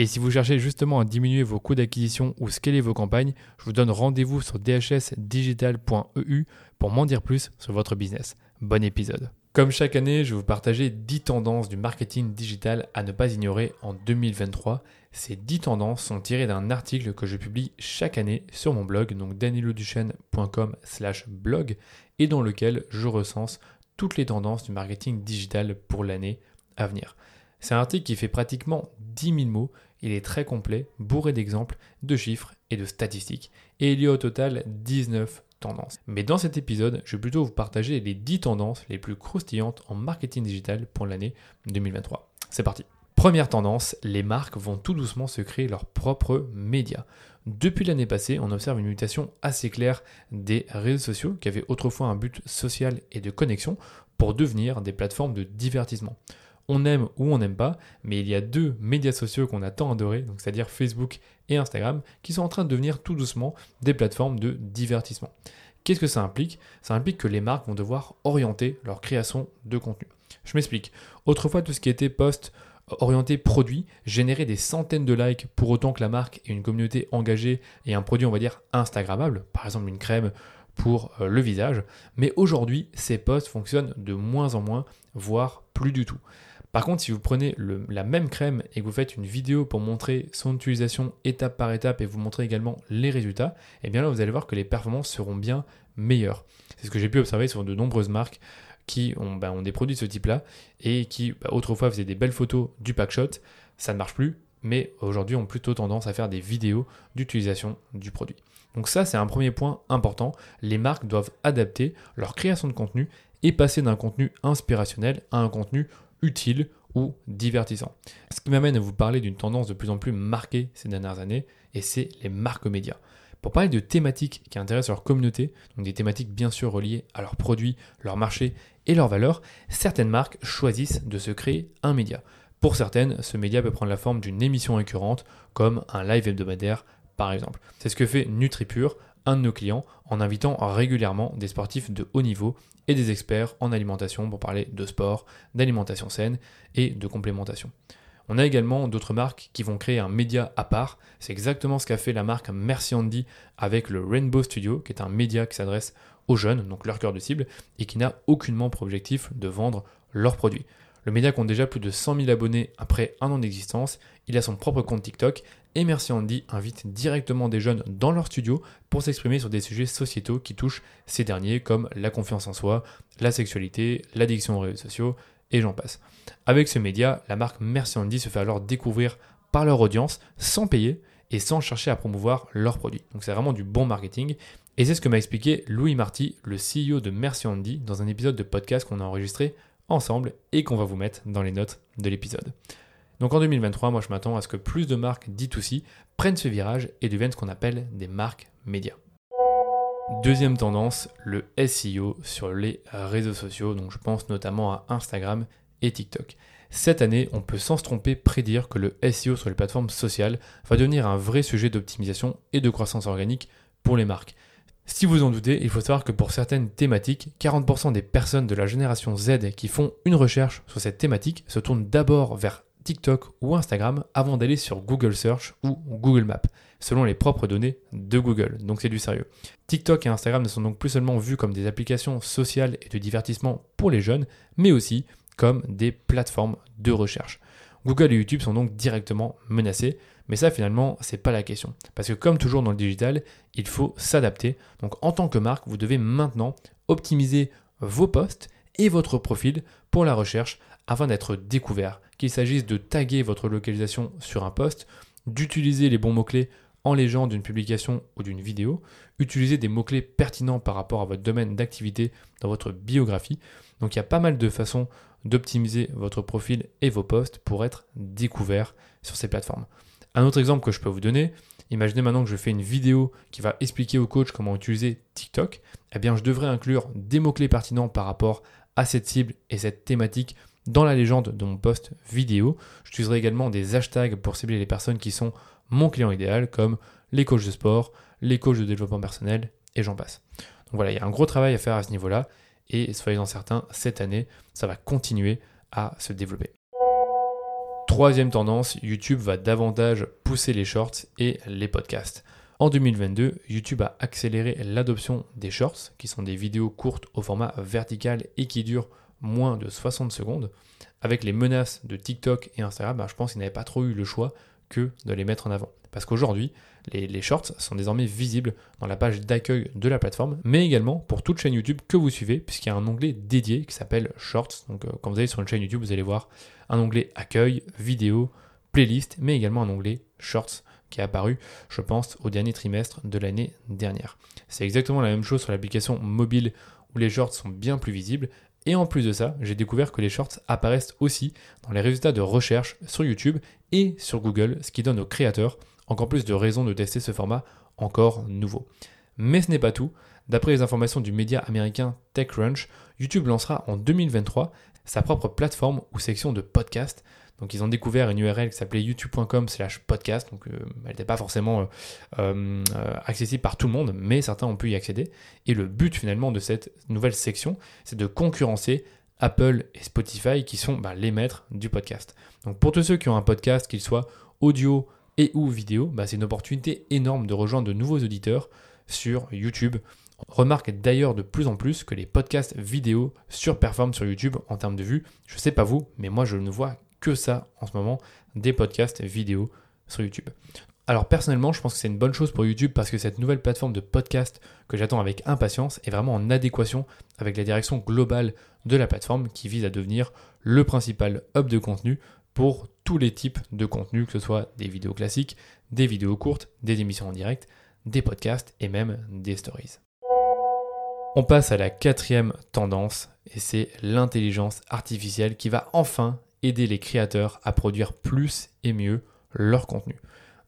Et si vous cherchez justement à diminuer vos coûts d'acquisition ou scaler vos campagnes, je vous donne rendez-vous sur dhsdigital.eu pour m'en dire plus sur votre business. Bon épisode. Comme chaque année, je vais vous partager 10 tendances du marketing digital à ne pas ignorer en 2023. Ces 10 tendances sont tirées d'un article que je publie chaque année sur mon blog, donc daniloduchesne.com slash blog, et dans lequel je recense toutes les tendances du marketing digital pour l'année à venir. C'est un article qui fait pratiquement 10 000 mots il est très complet, bourré d'exemples, de chiffres et de statistiques. Et il y a au total 19 tendances. Mais dans cet épisode, je vais plutôt vous partager les 10 tendances les plus croustillantes en marketing digital pour l'année 2023. C'est parti. Première tendance, les marques vont tout doucement se créer leurs propres médias. Depuis l'année passée, on observe une mutation assez claire des réseaux sociaux qui avaient autrefois un but social et de connexion pour devenir des plateformes de divertissement on aime ou on n'aime pas, mais il y a deux médias sociaux qu'on a tant adorés, c'est-à-dire Facebook et Instagram, qui sont en train de devenir tout doucement des plateformes de divertissement. Qu'est-ce que ça implique? Ça implique que les marques vont devoir orienter leur création de contenu. Je m'explique. Autrefois, tout ce qui était post orienté produit générait des centaines de likes pour autant que la marque ait une communauté engagée et un produit, on va dire, Instagrammable, par exemple une crème pour euh, le visage. Mais aujourd'hui, ces posts fonctionnent de moins en moins, voire plus du tout. Par contre, si vous prenez la même crème et que vous faites une vidéo pour montrer son utilisation étape par étape et vous montrer également les résultats, eh bien là, vous allez voir que les performances seront bien meilleures. C'est ce que j'ai pu observer sur de nombreuses marques qui ont, ben, des produits de ce type-là et qui ben, autrefois faisaient des belles photos du packshot. Ça ne marche plus, mais aujourd'hui ont plutôt tendance à faire des vidéos d'utilisation du produit. Donc ça, c'est un premier point important. Les marques doivent adapter leur création de contenu et passer d'un contenu inspirationnel à un contenu utile ou divertissant. Ce qui m'amène à vous parler d'une tendance de plus en plus marquée ces dernières années, et c'est les marques médias. Pour parler de thématiques qui intéressent leur communauté, donc des thématiques bien sûr reliées à leurs produits, leur marché et leurs valeurs, certaines marques choisissent de se créer un média. Pour certaines, ce média peut prendre la forme d'une émission récurrente, comme un live hebdomadaire par exemple. C'est ce que fait NutriPure, un de nos clients, en invitant régulièrement des sportifs de haut niveau et des experts en alimentation pour parler de sport, d'alimentation saine et de complémentation. On a également d'autres marques qui vont créer un média à part. C'est exactement ce qu'a fait la marque Merci Andy avec le Rainbow Studio, qui est un média qui s'adresse aux jeunes, donc leur cœur de cible, et qui n'a aucunement pour objectif de vendre leurs produits. Le média compte déjà plus de 100 000 abonnés après un an d'existence. Il a son propre compte TikTok Merci Andy invite directement des jeunes dans leur studio pour s'exprimer sur des sujets sociétaux qui touchent ces derniers comme la confiance en soi, la sexualité, l'addiction aux réseaux sociaux et j'en passe. Avec ce média, la marque Merci Andy se fait alors découvrir par leur audience sans payer et sans chercher à promouvoir leurs produits. Donc c'est vraiment du bon marketing et c'est ce que m'a expliqué Louis Marty, le CEO de Merci Andy, dans un épisode de podcast qu'on a enregistré ensemble et qu'on va vous mettre dans les notes de l'épisode. Donc en 2023, moi je m'attends à ce que plus de marques D2C prennent ce virage et deviennent ce qu'on appelle des marques médias. Deuxième tendance, le SEO sur les réseaux sociaux, donc je pense notamment à Instagram et TikTok. Cette année, on peut sans se tromper prédire que le SEO sur les plateformes sociales va devenir un vrai sujet d'optimisation et de croissance organique pour les marques. Si vous en doutez, il faut savoir que pour certaines thématiques, 40% des personnes de la génération Z qui font une recherche sur cette thématique se tournent d'abord vers TikTok ou Instagram avant d'aller sur Google Search ou Google Maps, selon les propres données de Google. Donc c'est du sérieux. TikTok et Instagram ne sont donc plus seulement vus comme des applications sociales et de divertissement pour les jeunes, mais aussi comme des plateformes de recherche. Google et YouTube sont donc directement menacés. Mais ça, finalement, c'est pas la question. Parce que comme toujours dans le digital, il faut s'adapter. Donc en tant que marque, vous devez maintenant optimiser vos posts et votre profil pour la recherche afin d'être découvert. Qu'il s'agisse de taguer votre localisation sur un post, d'utiliser les bons mots-clés en légende d'une publication ou d'une vidéo, utiliser des mots-clés pertinents par rapport à votre domaine d'activité dans votre biographie. Donc il y a pas mal de façons d'optimiser votre profil et vos posts pour être découvert sur ces plateformes. Un autre exemple que je peux vous donner, imaginez maintenant que je fais une vidéo qui va expliquer au coach comment utiliser TikTok, eh bien je devrais inclure des mots-clés pertinents par rapport à cette cible et cette thématique dans la légende de mon post vidéo. J'utiliserai également des hashtags pour cibler les personnes qui sont mon client idéal, comme les coachs de sport, les coachs de développement personnel, et j'en passe. Donc voilà, il y a un gros travail à faire à ce niveau-là, et soyez-en certains, cette année, ça va continuer à se développer. Troisième tendance, YouTube va davantage pousser les shorts et les podcasts. En 2022, YouTube a accéléré l'adoption des shorts, qui sont des vidéos courtes au format vertical et qui durent moins de 60 secondes. Avec les menaces de TikTok et Instagram, bah, je pense qu'ils n'avaient pas trop eu le choix que de les mettre en avant. Parce qu'aujourd'hui, les, shorts sont désormais visibles dans la page d'accueil de la plateforme, mais également pour toute chaîne YouTube que vous suivez, puisqu'il y a un onglet dédié qui s'appelle Shorts. Donc euh, quand vous allez sur une chaîne YouTube, vous allez voir un onglet accueil, vidéo, playlist, mais également un onglet Shorts qui est apparu, je pense, au dernier trimestre de l'année dernière. C'est exactement la même chose sur l'application mobile où les shorts sont bien plus visibles, et en plus de ça, j'ai découvert que les shorts apparaissent aussi dans les résultats de recherche sur YouTube et sur Google, ce qui donne aux créateurs encore plus de raisons de tester ce format encore nouveau. Mais ce n'est pas tout. D'après les informations du média américain TechCrunch, YouTube lancera en 2023 sa propre plateforme ou section de podcast donc ils ont découvert une URL qui s'appelait youtube.com slash podcast, donc euh, elle n'était pas forcément euh, euh, accessible par tout le monde, mais certains ont pu y accéder. Et le but finalement de cette nouvelle section, c'est de concurrencer Apple et Spotify qui sont bah, les maîtres du podcast. Donc pour tous ceux qui ont un podcast, qu'il soit audio et ou vidéo, bah, c'est une opportunité énorme de rejoindre de nouveaux auditeurs sur YouTube. Remarque d'ailleurs de plus en plus que les podcasts vidéo surperforment sur YouTube en termes de vues. Je ne sais pas vous, mais moi je ne vois que ça en ce moment, des podcasts vidéo sur YouTube. Alors personnellement, je pense que c'est une bonne chose pour YouTube parce que cette nouvelle plateforme de podcast que j'attends avec impatience est vraiment en adéquation avec la direction globale de la plateforme qui vise à devenir le principal hub de contenu pour tous les types de contenus, que ce soit des vidéos classiques, des vidéos courtes, des émissions en direct, des podcasts et même des stories. On passe à la quatrième tendance et c'est l'intelligence artificielle qui va enfin aider les créateurs à produire plus et mieux leur contenu.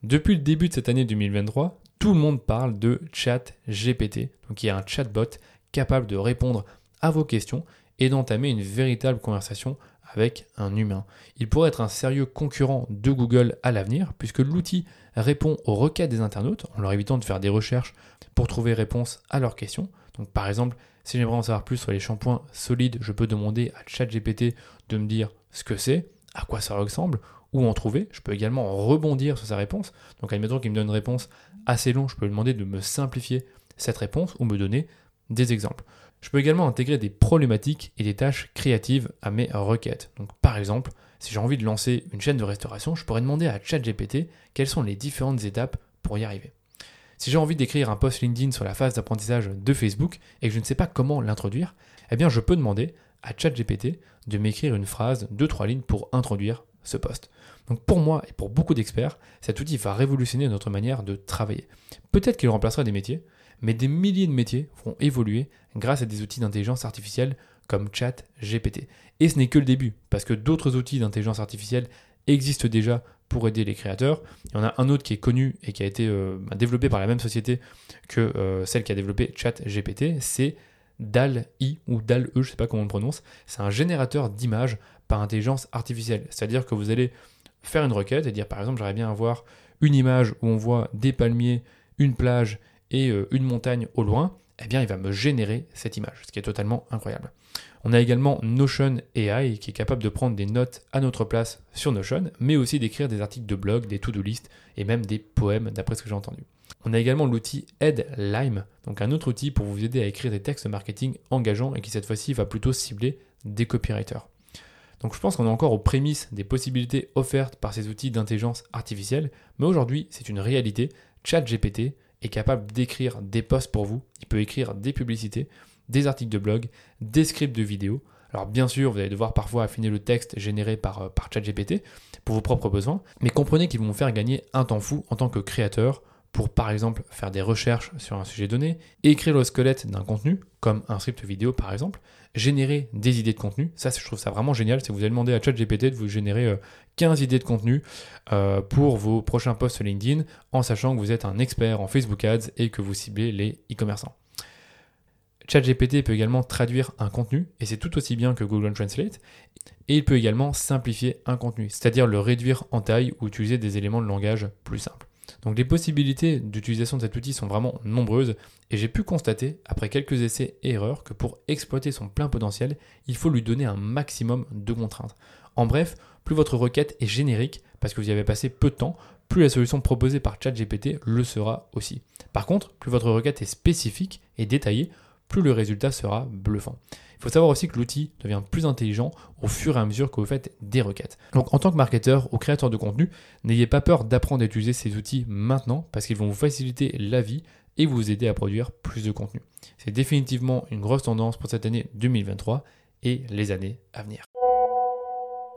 Depuis le début de cette année 2023, tout le monde parle de chat GPT, donc il y a un chatbot capable de répondre à vos questions et d'entamer une véritable conversation avec un humain. Il pourrait être un sérieux concurrent de Google à l'avenir, puisque l'outil répond aux requêtes des internautes en leur évitant de faire des recherches pour trouver réponse à leurs questions. Par exemple, si j'aimerais en savoir plus sur les shampoings solides, je peux demander à ChatGPT de me dire ce que c'est, à quoi ça ressemble, où en trouver. Je peux également rebondir sur sa réponse. Donc, admettons qu'il me donne une réponse assez longue, je peux lui demander de me simplifier cette réponse ou me donner des exemples. Je peux également intégrer des problématiques et des tâches créatives à mes requêtes. Donc, par exemple, si j'ai envie de lancer une chaîne de restauration, je pourrais demander à ChatGPT quelles sont les différentes étapes pour y arriver. Si j'ai envie d'écrire un post LinkedIn sur la phase d'apprentissage de Facebook et que je ne sais pas comment l'introduire, eh bien je peux demander à ChatGPT de m'écrire une phrase de trois lignes pour introduire ce poste. Donc pour moi et pour beaucoup d'experts, cet outil va révolutionner notre manière de travailler. Peut-être qu'il remplacera des métiers, mais des milliers de métiers vont évoluer grâce à des outils d'intelligence artificielle comme ChatGPT. Et ce n'est que le début, parce que d'autres outils d'intelligence artificielle existent déjà pour aider les créateurs. Il y en a un autre qui est connu et qui a été euh, développé par la même société que euh, celle qui a développé ChatGPT, c'est DAL-I ou DAL-E, je ne sais pas comment on le prononce, c'est un générateur d'images par intelligence artificielle. C'est-à-dire que vous allez faire une requête et dire par exemple j'aimerais bien avoir une image où on voit des palmiers, une plage et euh, une montagne au loin, eh bien il va me générer cette image, ce qui est totalement incroyable. On a également Notion AI qui est capable de prendre des notes à notre place sur Notion, mais aussi d'écrire des articles de blog, des to-do list et même des poèmes d'après ce que j'ai entendu. On a également l'outil Headlime, donc un autre outil pour vous aider à écrire des textes marketing engageants et qui cette fois-ci va plutôt cibler des copywriters. Donc je pense qu'on est encore aux prémices des possibilités offertes par ces outils d'intelligence artificielle, mais aujourd'hui c'est une réalité. ChatGPT est capable d'écrire des posts pour vous, il peut écrire des publicités, des articles de blog, des scripts de vidéos. Alors bien sûr, vous allez devoir parfois affiner le texte généré par, euh, par ChatGPT pour vos propres besoins, mais comprenez qu'ils vont vous faire gagner un temps fou en tant que créateur pour par exemple faire des recherches sur un sujet donné, écrire le squelette d'un contenu, comme un script vidéo par exemple, générer des idées de contenu. Ça, je trouve ça vraiment génial. Si vous allez demander à ChatGPT de vous générer 15 euh, idées de contenu euh, pour vos prochains posts LinkedIn, en sachant que vous êtes un expert en Facebook Ads et que vous ciblez les e-commerçants. ChatGPT peut également traduire un contenu, et c'est tout aussi bien que Google Translate, et il peut également simplifier un contenu, c'est-à-dire le réduire en taille ou utiliser des éléments de langage plus simples. Donc les possibilités d'utilisation de cet outil sont vraiment nombreuses et j'ai pu constater, après quelques essais et erreurs, que pour exploiter son plein potentiel, il faut lui donner un maximum de contraintes. En bref, plus votre requête est générique, parce que vous y avez passé peu de temps, plus la solution proposée par ChatGPT le sera aussi. Par contre, plus votre requête est spécifique et détaillée, plus le résultat sera bluffant. Il faut savoir aussi que l'outil devient plus intelligent au fur et à mesure que vous faites des requêtes. Donc en tant que marketeur ou créateur de contenu, n'ayez pas peur d'apprendre à utiliser ces outils maintenant parce qu'ils vont vous faciliter la vie et vous aider à produire plus de contenu. C'est définitivement une grosse tendance pour cette année 2023 et les années à venir.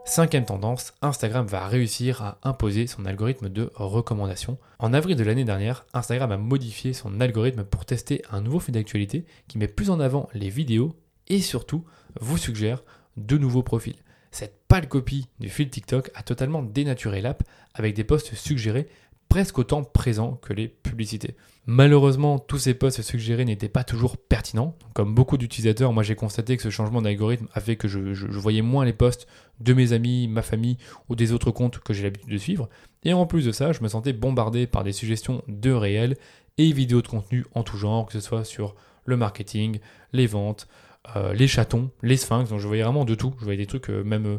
Cinquième tendance, Instagram va réussir à imposer son algorithme de recommandation. En avril de l'année dernière, Instagram a modifié son algorithme pour tester un nouveau fil d'actualité qui met plus en avant les vidéos et surtout vous suggère de nouveaux profils. Cette pâle copie du fil TikTok a totalement dénaturé l'app avec des posts suggérés presque autant présents que les publicités. Malheureusement, tous ces posts suggérés n'étaient pas toujours pertinents. Comme beaucoup d'utilisateurs, moi j'ai constaté que ce changement d'algorithme a fait que je, voyais moins les posts de mes amis, ma famille ou des autres comptes que j'ai l'habitude de suivre. Et en plus de ça, je me sentais bombardé par des suggestions de réels et vidéos de contenu en tout genre, que ce soit sur le marketing, les ventes, euh, les chatons, les sphinx. Donc je voyais vraiment de tout. Je voyais des trucs euh, même... Euh,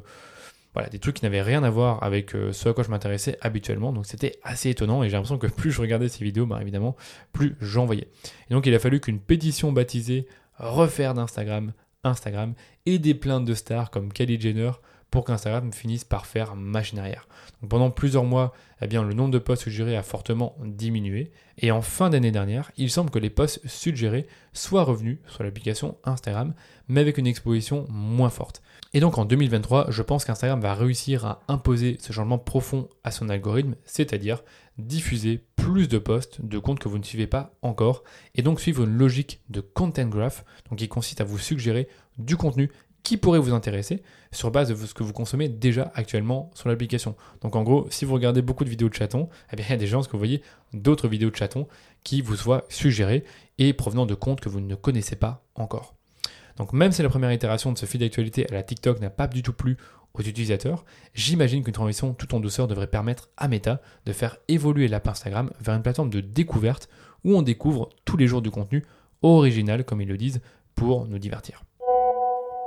voilà, des trucs qui n'avaient rien à voir avec euh, ce à quoi je m'intéressais habituellement. Donc c'était assez étonnant et j'ai l'impression que plus je regardais ces vidéos, bah, évidemment, plus j'en voyais. Et donc il a fallu qu'une pétition baptisée Refaire d'Instagram, Instagram et des plaintes de stars comme Kylie Jenner pour qu'Instagram finisse par faire machine arrière. Pendant plusieurs mois, eh le nombre de posts suggérés a fortement diminué. Et en fin d'année dernière, il semble que les posts suggérés soient revenus sur l'application Instagram, mais avec une exposition moins forte. Et donc en 2023, je pense qu'Instagram va réussir à imposer ce changement profond à son algorithme, c'est-à-dire diffuser plus de posts de comptes que vous ne suivez pas encore, et donc suivre une logique de content graph, qui consiste à vous suggérer du contenu qui pourrait vous intéresser sur base de ce que vous consommez déjà actuellement sur l'application. Donc en gros, si vous regardez beaucoup de vidéos de chatons, eh bien, il y a des chances que vous voyez d'autres vidéos de chatons qui vous soient suggérées et provenant de comptes que vous ne connaissez pas encore. Donc même si la première itération de ce feed d'actualité à la TikTok n'a pas du tout plu aux utilisateurs, j'imagine qu'une transition tout en douceur devrait permettre à Meta de faire évoluer l'app Instagram vers une plateforme de découverte où on découvre tous les jours du contenu original, comme ils le disent, pour nous divertir.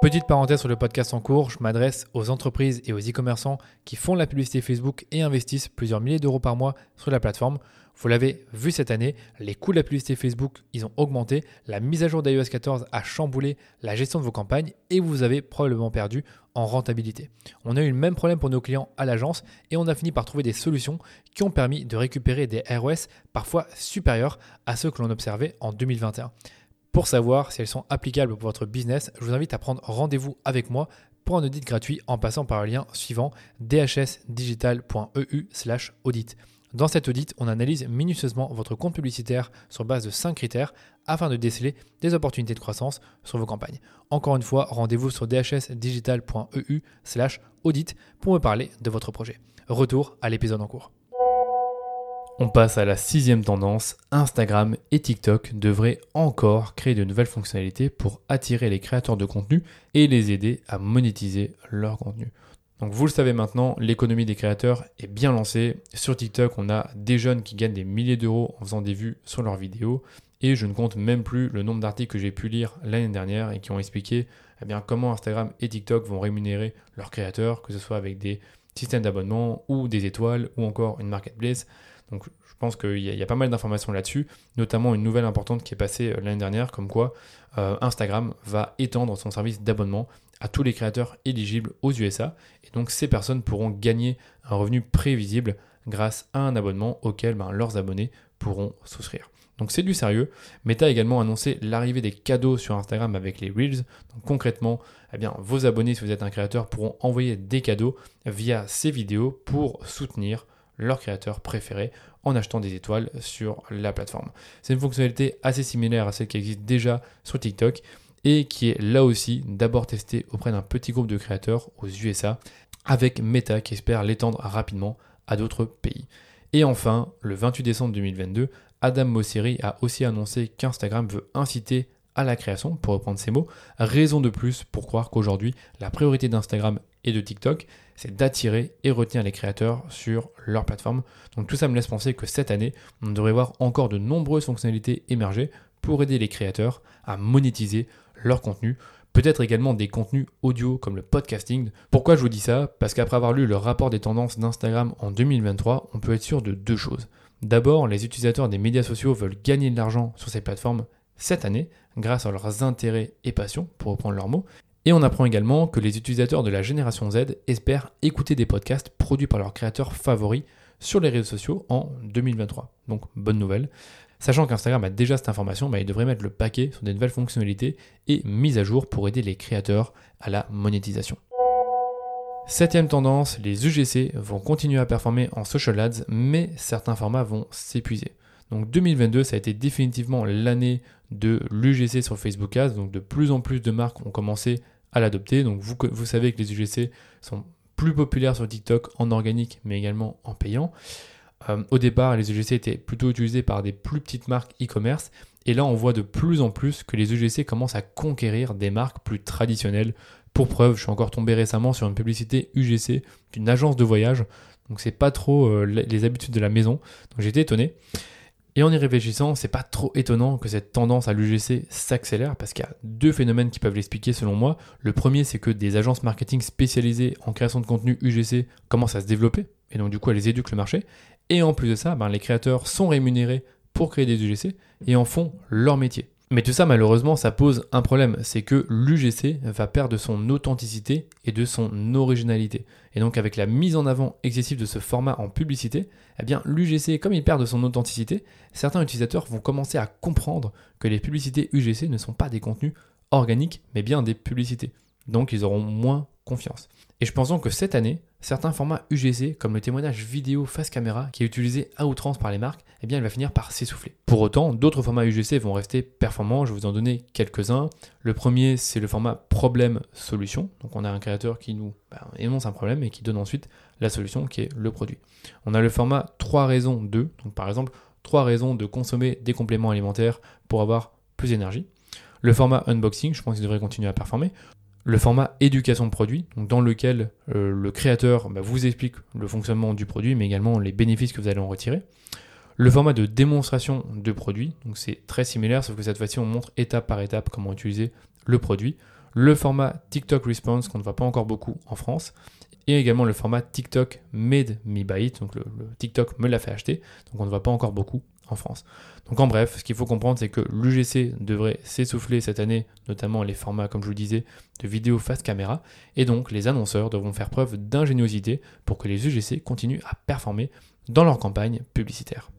Petite parenthèse sur le podcast en cours, je m'adresse aux entreprises et aux e-commerçants qui font la publicité Facebook et investissent plusieurs milliers d'euros par mois sur la plateforme. Vous l'avez vu cette année, les coûts de la publicité Facebook, ils ont augmenté, la mise à jour d'iOS 14 a chamboulé la gestion de vos campagnes et vous avez probablement perdu en rentabilité. On a eu le même problème pour nos clients à l'agence et on a fini par trouver des solutions qui ont permis de récupérer des ROS parfois supérieurs à ceux que l'on observait en 2021. Pour savoir si elles sont applicables pour votre business, je vous invite à prendre rendez-vous avec moi pour un audit gratuit en passant par le lien suivant dhsdigital.eu/audit. Dans cet audit, on analyse minutieusement votre compte publicitaire sur base de 5 critères afin de déceler des opportunités de croissance sur vos campagnes. Encore une fois, rendez-vous sur dhsdigital.eu/audit pour me parler de votre projet. Retour à l'épisode en cours. On passe à la sixième tendance, Instagram et TikTok devraient encore créer de nouvelles fonctionnalités pour attirer les créateurs de contenu et les aider à monétiser leur contenu. Donc vous le savez maintenant, l'économie des créateurs est bien lancée. Sur TikTok, on a des jeunes qui gagnent des milliers d'euros en faisant des vues sur leurs vidéos. Et je ne compte même plus le nombre d'articles que j'ai pu lire l'année dernière et qui ont expliqué eh comment Instagram et TikTok vont rémunérer leurs créateurs, que ce soit avec des systèmes d'abonnement ou des étoiles ou encore une marketplace. Donc pense qu'il y, a pas mal d'informations là-dessus, notamment une nouvelle importante qui est passée l'année dernière, comme quoi Instagram va étendre son service d'abonnement à tous les créateurs éligibles aux USA, et donc ces personnes pourront gagner un revenu prévisible grâce à un abonnement auquel ben, leurs abonnés pourront souscrire. Donc c'est du sérieux. Meta a également annoncé l'arrivée des cadeaux sur Instagram avec les Reels. Donc concrètement, eh bien, vos abonnés, si vous êtes un créateur, pourront envoyer des cadeaux via ces vidéos pour soutenir leur créateur préféré en achetant des étoiles sur la plateforme. C'est une fonctionnalité assez similaire à celle qui existe déjà sur TikTok et qui est là aussi d'abord testée auprès d'un petit groupe de créateurs aux USA avec Meta qui espère l'étendre rapidement à d'autres pays. Et enfin, le 28 décembre 2022, Adam Mosseri a aussi annoncé qu'Instagram veut inciter à la création, pour reprendre ses mots, raison de plus pour croire qu'aujourd'hui, la priorité d'Instagram et de TikTok, c'est d'attirer et retenir les créateurs sur leur plateforme. Donc tout ça me laisse penser que cette année, on devrait voir encore de nombreuses fonctionnalités émerger pour aider les créateurs à monétiser leur contenu peut-être également des contenus audio comme le podcasting. Pourquoi je vous dis ça? Parce qu'après avoir lu le rapport des tendances d'Instagram en 2023, on peut être sûr de deux choses. D'abord, les utilisateurs des médias sociaux veulent gagner de l'argent sur ces plateformes cette année grâce à leurs intérêts et passions, pour reprendre leurs mots. Et on apprend également que les utilisateurs de la génération Z espèrent écouter des podcasts produits par leurs créateurs favoris sur les réseaux sociaux en 2023. Donc bonne nouvelle. Sachant qu'Instagram a déjà cette information, bah, il devrait mettre le paquet sur des nouvelles fonctionnalités et mises à jour pour aider les créateurs à la monétisation. Septième tendance, les UGC vont continuer à performer en social ads, mais certains formats vont s'épuiser. Donc 2022, ça a été définitivement l'année de l'UGC sur Facebook Ads, donc de plus en plus de marques ont commencé à l'adopter. Donc vous, vous savez que les UGC sont plus populaires sur TikTok en organique, mais également en payant. Euh, au départ, les UGC étaient plutôt utilisés par des plus petites marques e-commerce. Et là, on voit de plus en plus que les UGC commencent à conquérir des marques plus traditionnelles. Pour preuve, je suis encore tombé récemment sur une publicité UGC d'une agence de voyage. Donc c'est pas trop euh, les habitudes de la maison. Donc j'étais étonné. Et en y réfléchissant, c'est pas trop étonnant que cette tendance à l'UGC s'accélère parce qu'il y a deux phénomènes qui peuvent l'expliquer selon moi. Le premier, c'est que des agences marketing spécialisées en création de contenu UGC commencent à se développer et donc du coup elles éduquent le marché. Et en plus de ça, ben, les créateurs sont rémunérés pour créer des UGC et en font leur métier. Mais tout ça, malheureusement, ça pose un problème, c'est que l'UGC va perdre son authenticité et de son originalité. Et donc avec la mise en avant excessive de ce format en publicité, eh l'UGC, comme il perd de son authenticité, certains utilisateurs vont commencer à comprendre que les publicités UGC ne sont pas des contenus organiques, mais bien des publicités. Donc ils auront moins confiance. Et je pense donc que cette année, certains formats UGC, comme le témoignage vidéo face caméra, qui est utilisé à outrance par les marques, eh bien, il va finir par s'essouffler. Pour autant, d'autres formats UGC vont rester performants. Je vais vous en donner quelques-uns. Le premier, c'est le format problème-solution. Donc, on a un créateur qui nous ben, énonce un problème et qui donne ensuite la solution qui est le produit. On a le format 3 raisons 2. Donc, par exemple, 3 raisons de consommer des compléments alimentaires pour avoir plus d'énergie. Le format unboxing, je pense qu'il devrait continuer à performer le format éducation de produit, dans lequel euh, le créateur bah, vous explique le fonctionnement du produit, mais également les bénéfices que vous allez en retirer. Le format de démonstration de produit, c'est très similaire, sauf que cette fois-ci on montre étape par étape comment utiliser le produit. Le format TikTok Response qu'on ne voit pas encore beaucoup en France. Et également le format TikTok Made Me Buy It, donc le TikTok me l'a fait acheter, donc on ne voit pas encore beaucoup France. Donc en bref, ce qu'il faut comprendre, c'est que l'UGC devrait s'essouffler cette année, notamment les formats, comme je vous le disais, de vidéo face caméra, et donc les annonceurs devront faire preuve d'ingéniosité pour que les UGC continuent à performer dans leur campagne publicitaire.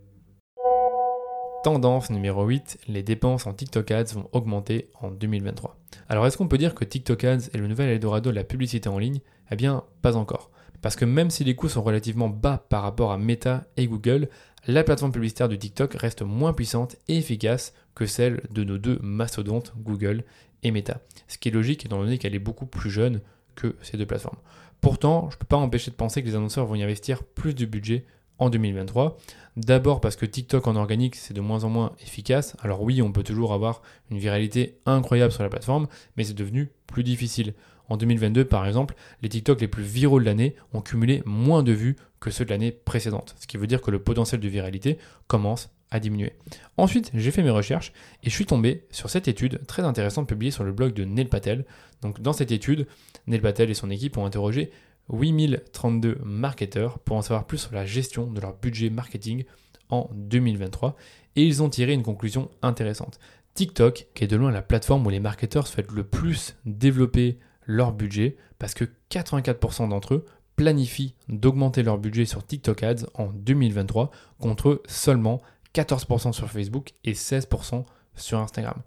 Tendance numéro 8, les dépenses en TikTok Ads vont augmenter en 2023. Alors est-ce qu'on peut dire que TikTok Ads est le nouvel Eldorado de la publicité en ligne? Eh bien, pas encore. Parce que même si les coûts sont relativement bas par rapport à Meta et Google, la plateforme publicitaire de TikTok reste moins puissante et efficace que celle de nos deux mastodontes, Google et Meta. Ce qui est logique étant donné qu'elle est beaucoup plus jeune que ces deux plateformes. Pourtant, je ne peux pas empêcher de penser que les annonceurs vont y investir plus de budget en 2023. D'abord parce que TikTok en organique, c'est de moins en moins efficace. Alors oui, on peut toujours avoir une viralité incroyable sur la plateforme, mais c'est devenu plus difficile. En 2022, par exemple, les TikTok les plus viraux de l'année ont cumulé moins de vues que ceux de l'année précédente, ce qui veut dire que le potentiel de viralité commence à diminuer. Ensuite, j'ai fait mes recherches et je suis tombé sur cette étude très intéressante publiée sur le blog de Neil Patel. Donc dans cette étude, Neil Patel et son équipe ont interrogé 8032 marketeurs pour en savoir plus sur la gestion de leur budget marketing en 2023 et ils ont tiré une conclusion intéressante. TikTok, qui est de loin la plateforme où les marketeurs souhaitent le plus développer leur budget, parce que 84% d'entre eux planifient d'augmenter leur budget sur TikTok Ads en 2023 contre seulement 14% sur Facebook et 16% sur Instagram.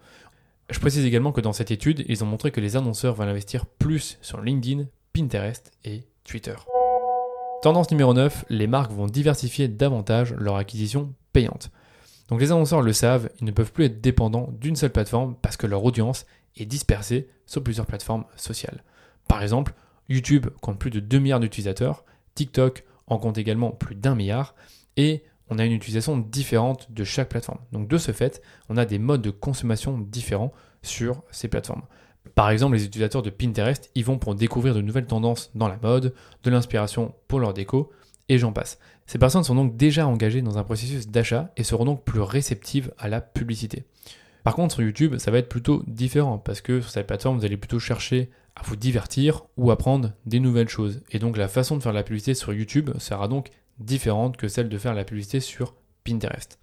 Je précise également que dans cette étude, ils ont montré que les annonceurs veulent investir plus sur LinkedIn, Pinterest et Twitter. Tendance numéro 9, les marques vont diversifier davantage leur acquisition payante. Donc les annonceurs le savent, ils ne peuvent plus être dépendants d'une seule plateforme parce que leur audience est dispersée sur plusieurs plateformes sociales. Par exemple, YouTube compte plus de 2 milliards d'utilisateurs, TikTok en compte également plus d'un milliard, et on a une utilisation différente de chaque plateforme. Donc de ce fait, on a des modes de consommation différents sur ces plateformes. Par exemple, les utilisateurs de Pinterest, ils vont pour découvrir de nouvelles tendances dans la mode, de l'inspiration pour leur déco, et j'en passe. Ces personnes sont donc déjà engagées dans un processus d'achat et seront donc plus réceptives à la publicité. Par contre, sur YouTube, ça va être plutôt différent parce que sur cette plateforme, vous allez plutôt chercher à vous divertir ou apprendre des nouvelles choses. Et donc, la façon de faire la publicité sur YouTube sera donc différente que celle de faire la publicité sur Pinterest.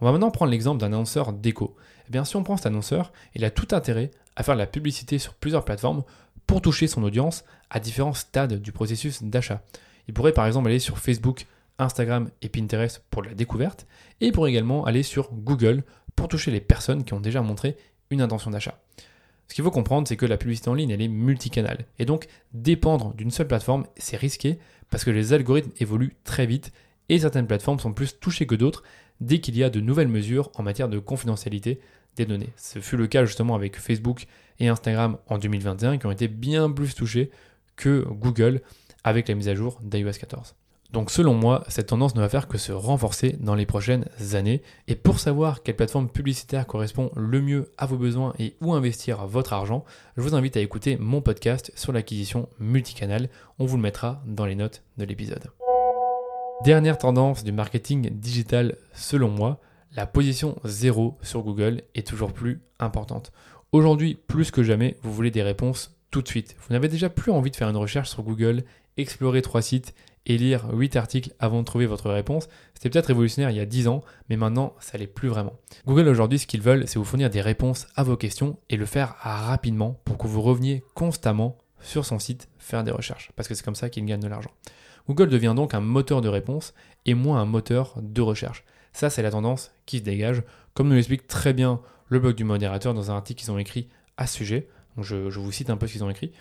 On va maintenant prendre l'exemple d'un annonceur déco. Eh bien, si on prend cet annonceur, il a tout intérêt à faire la publicité sur plusieurs plateformes pour toucher son audience à différents stades du processus d'achat. Il pourrait par exemple aller sur Facebook, Instagram et Pinterest pour la découverte, et il pourrait également aller sur Google pour toucher les personnes qui ont déjà montré une intention d'achat. Ce qu'il faut comprendre, c'est que la publicité en ligne, elle est multicanale. Et donc, dépendre d'une seule plateforme, c'est risqué parce que les algorithmes évoluent très vite et certaines plateformes sont plus touchées que d'autres dès qu'il y a de nouvelles mesures en matière de confidentialité des données. Ce fut le cas justement avec Facebook et Instagram en 2021 qui ont été bien plus touchés que Google avec la mise à jour d'iOS 14. Donc selon moi, cette tendance ne va faire que se renforcer dans les prochaines années. Et pour savoir quelle plateforme publicitaire correspond le mieux à vos besoins et où investir votre argent, je vous invite à écouter mon podcast sur l'acquisition multicanal. On vous le mettra dans les notes de l'épisode. Dernière tendance du marketing digital selon moi, la position zéro sur Google est toujours plus importante. Aujourd'hui, plus que jamais, vous voulez des réponses tout de suite. Vous n'avez déjà plus envie de faire une recherche sur Google, explorer trois sites et lire 8 articles avant de trouver votre réponse, c'était peut-être révolutionnaire il y a 10 ans, mais maintenant ça l'est plus vraiment. Google aujourd'hui, ce qu'ils veulent, c'est vous fournir des réponses à vos questions et le faire rapidement pour que vous reveniez constamment sur son site faire des recherches, parce que c'est comme ça qu'ils gagnent de l'argent. Google devient donc un moteur de réponse et moins un moteur de recherche. Ça, c'est la tendance qui se dégage, comme nous l'explique très bien le blog du modérateur dans un article qu'ils ont écrit à ce sujet. je, je vous cite un peu ce qu'ils ont écrit.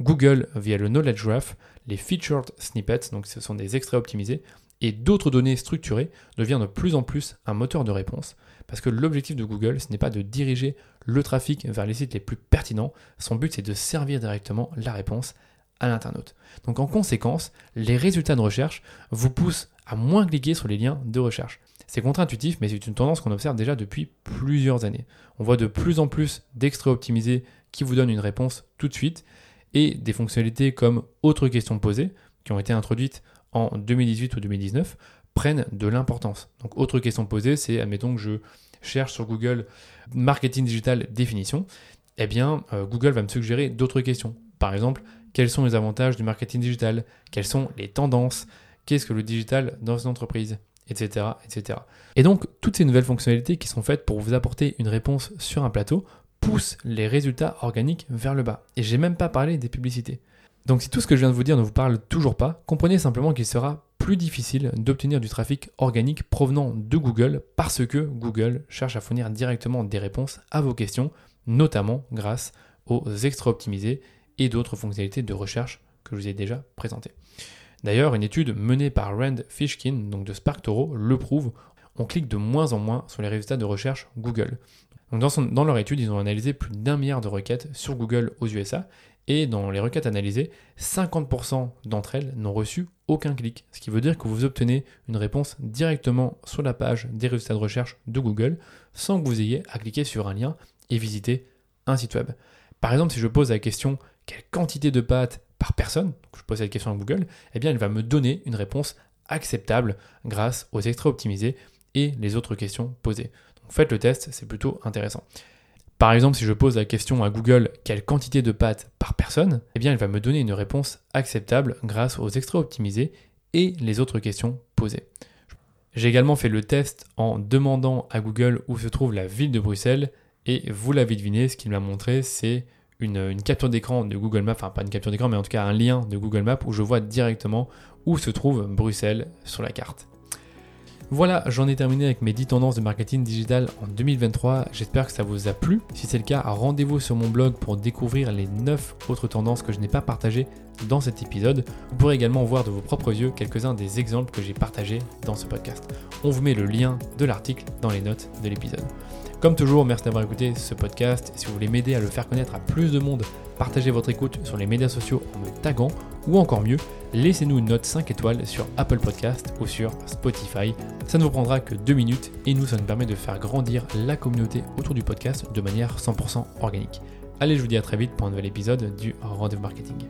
Google, via le Knowledge Graph, les Featured Snippets, donc ce sont des extraits optimisés, et d'autres données structurées devient de plus en plus un moteur de réponse, parce que l'objectif de Google, ce n'est pas de diriger le trafic vers les sites les plus pertinents, son but c'est de servir directement la réponse à l'internaute. Donc en conséquence, les résultats de recherche vous poussent à moins cliquer sur les liens de recherche. C'est contre-intuitif, mais c'est une tendance qu'on observe déjà depuis plusieurs années. On voit de plus en plus d'extraits optimisés qui vous donnent une réponse tout de suite, et des fonctionnalités comme autres questions posées, qui ont été introduites en 2018 ou 2019, prennent de l'importance. Donc autres questions posées, c'est, admettons que je cherche sur Google marketing digital définition, eh bien euh, Google va me suggérer d'autres questions. Par exemple, quels sont les avantages du marketing digital? Quelles sont les tendances? Qu'est-ce que le digital dans une entreprise? Etc., etc. Et donc, toutes ces nouvelles fonctionnalités qui sont faites pour vous apporter une réponse sur un plateau pousse les résultats organiques vers le bas. Et j'ai même pas parlé des publicités. Donc si tout ce que je viens de vous dire ne vous parle toujours pas, comprenez simplement qu'il sera plus difficile d'obtenir du trafic organique provenant de Google parce que Google cherche à fournir directement des réponses à vos questions, notamment grâce aux extra optimisés et d'autres fonctionnalités de recherche que je vous ai déjà présentées. D'ailleurs, une étude menée par Rand Fishkin, donc de SparkToro, le prouve. On clique de moins en moins sur les résultats de recherche Google dans, leur étude, ils ont analysé plus d'un milliard de requêtes sur Google aux USA et dans les requêtes analysées, 50% d'entre elles n'ont reçu aucun clic, ce qui veut dire que vous obtenez une réponse directement sur la page des résultats de recherche de Google sans que vous ayez à cliquer sur un lien et visiter un site web. Par exemple, si je pose la question quelle quantité de pâtes par personne, je pose cette question à Google, eh bien, elle va me donner une réponse acceptable grâce aux extraits optimisés et les autres questions posées faites le test, c'est plutôt intéressant. Par exemple, si je pose la question à Google quelle quantité de pâtes par personne, eh bien, elle va me donner une réponse acceptable grâce aux extraits optimisés et les autres questions posées. J'ai également fait le test en demandant à Google où se trouve la ville de Bruxelles et vous l'avez deviné, ce qu'il m'a montré c'est une, capture d'écran de Google Maps, enfin pas une capture d'écran mais en tout cas un lien de Google Maps où je vois directement où se trouve Bruxelles sur la carte. Voilà, j'en ai terminé avec mes 10 tendances de marketing digital en 2023. J'espère que ça vous a plu. Si c'est le cas, rendez-vous sur mon blog pour découvrir les 9 autres tendances que je n'ai pas partagées dans cet épisode. Vous pourrez également voir de vos propres yeux quelques-uns des exemples que j'ai partagés dans ce podcast. On vous met le lien de l'article dans les notes de l'épisode. Comme toujours, merci d'avoir écouté ce podcast. Si vous voulez m'aider à le faire connaître à plus de monde, partagez votre écoute sur les médias sociaux en me taguant ou encore mieux, laissez-nous une note 5 étoiles sur Apple Podcast ou sur Spotify. Ça ne vous prendra que 2 minutes et nous, ça nous permet de faire grandir la communauté autour du podcast de manière 100% organique. Allez, je vous dis à très vite pour un nouvel épisode du Rendez-vous Marketing.